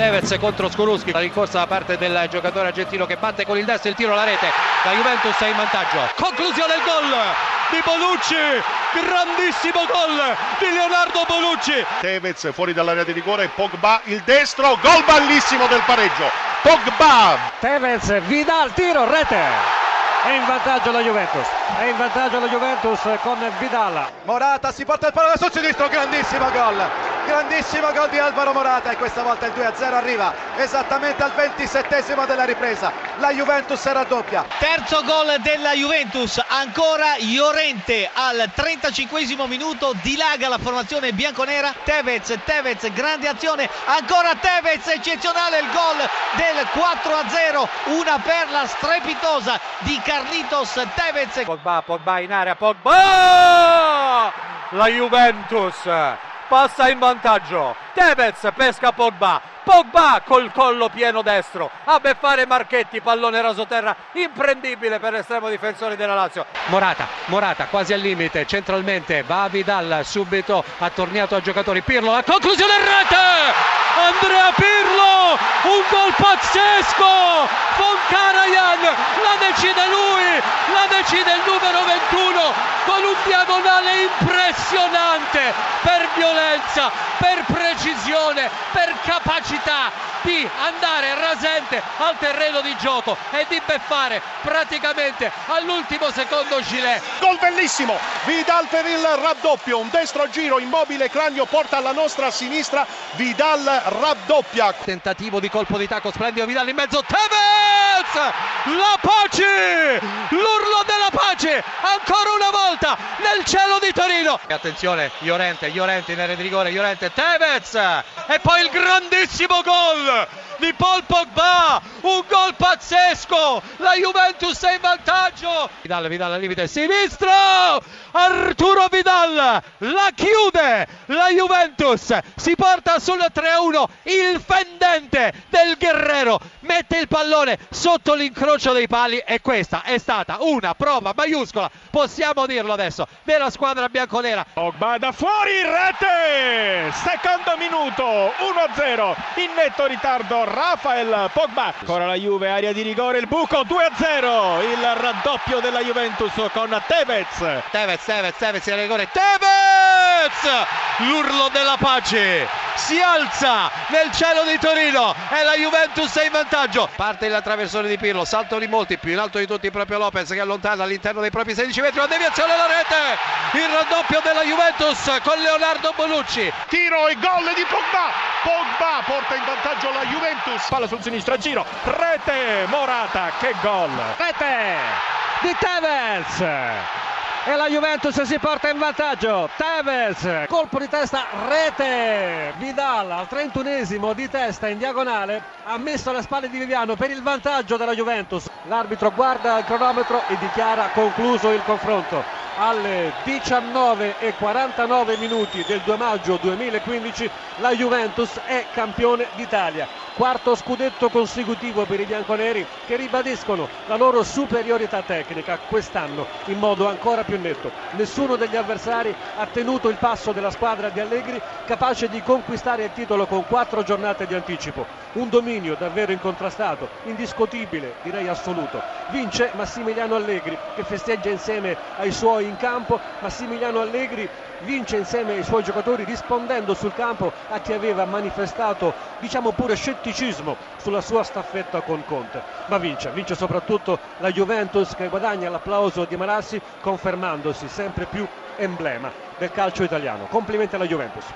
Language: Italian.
Tevez contro Skoruschi, la rincorsa da parte del giocatore argentino che batte con il destro il tiro alla rete, la Juventus è in vantaggio. Conclusione il gol di Bonucci, grandissimo gol di Leonardo Bonucci. Tevez fuori dall'area di rigore, Pogba il destro, gol bellissimo del pareggio. Pogba! Tevez, Vidal, tiro, rete! È in vantaggio la Juventus, è in vantaggio la Juventus con Vidal. Morata si porta il pallone sul sinistro, grandissimo gol, grandissimo gol di Alvaro Morata e questa volta il 2-0 arriva esattamente al 27 della ripresa. La Juventus raddoppia. Terzo gol della Juventus, ancora Llorente al 35 minuto, dilaga la formazione bianconera. Tevez, Tevez, grande azione, ancora Tevez, eccezionale il gol del 4-0, una perla strepitosa di Carlitos Tevez. Pogba, Pogba in area, Pogba! La Juventus passa in vantaggio. Tevez pesca Pogba. Pogba col collo pieno destro a beffare Marchetti, pallone rasoterra imprendibile per l'estremo difensore della Lazio. Morata, Morata quasi al limite, centralmente va Vidal subito attorniato a giocatori. Pirlo, la conclusione in rete! Andrea Pirlo, un gol pazzesco! Von Karajan, la decide lui, la decide il numero 21 con un diagonale impressionante per violenza, per precisione, per capacità di andare rasente al terreno di gioco e di beffare praticamente all'ultimo secondo Gilet. Gol bellissimo, Vidal per il raddoppio, un destro giro immobile, cranio porta alla nostra sinistra, Vidal raddoppia. Tentativo di colpo di tacco splendido, Vidal in mezzo, Tevez! La pace! L'urlo della pace! Ancora una volta nel cielo di Torino. Attenzione, Llorente, Llorente in area di rigore, Llorente, Tevez! E poi il grandissimo gol di Paul Pogba, un gol pazzesco, la Juventus è in vantaggio. Vidal, Vidal al limite sinistro, Arturo Vidal la chiude, la Juventus si porta sul 3-1, il fendente del Guerrero mette il pallone sotto l'incrocio dei pali e questa è stata una prova maiuscola, possiamo dirlo adesso, della squadra bianconera. Pogba da fuori, rete! Secondo minuto, 1-0, in netto ritardo Rafael Pogba. Ancora la Juve, area di rigore, il buco 2-0, il raddoppio della Juventus con Tevez. Tevez, Tevez, Tevez in rigore, Tevez! L'urlo della pace si alza nel cielo di Torino e la Juventus è in vantaggio. Parte il traversone di Pirlo, salto di molti, più in alto di tutti proprio Lopez che allontana all'interno dei propri 16 metri, una deviazione alla rete, il raddoppio della Juventus con Leonardo Bonucci. Tiro e gol di Pogba, Pogba porta in vantaggio la Juventus. Palla sul sinistro, giro, rete, Morata, che gol! Rete di Tevez! E la Juventus si porta in vantaggio. Tevez colpo di testa rete. Vidal al 31esimo di testa in diagonale ha messo le spalle di Viviano per il vantaggio della Juventus. L'arbitro guarda il cronometro e dichiara concluso il confronto. Alle 19 e 49 minuti del 2 maggio 2015 la Juventus è campione d'Italia quarto scudetto consecutivo per i bianconeri che ribadiscono la loro superiorità tecnica quest'anno in modo ancora più netto. Nessuno degli avversari ha tenuto il passo della squadra di Allegri capace di conquistare il titolo con quattro giornate di anticipo. Un dominio davvero incontrastato, indiscutibile, direi assoluto. Vince Massimiliano Allegri che festeggia insieme ai suoi in campo. Massimiliano Allegri vince insieme ai suoi giocatori rispondendo sul campo a chi aveva manifestato diciamo pure scetticismo sulla sua staffetta con Conte ma vince, vince soprattutto la Juventus che guadagna l'applauso di Marassi confermandosi sempre più emblema del calcio italiano complimenti alla Juventus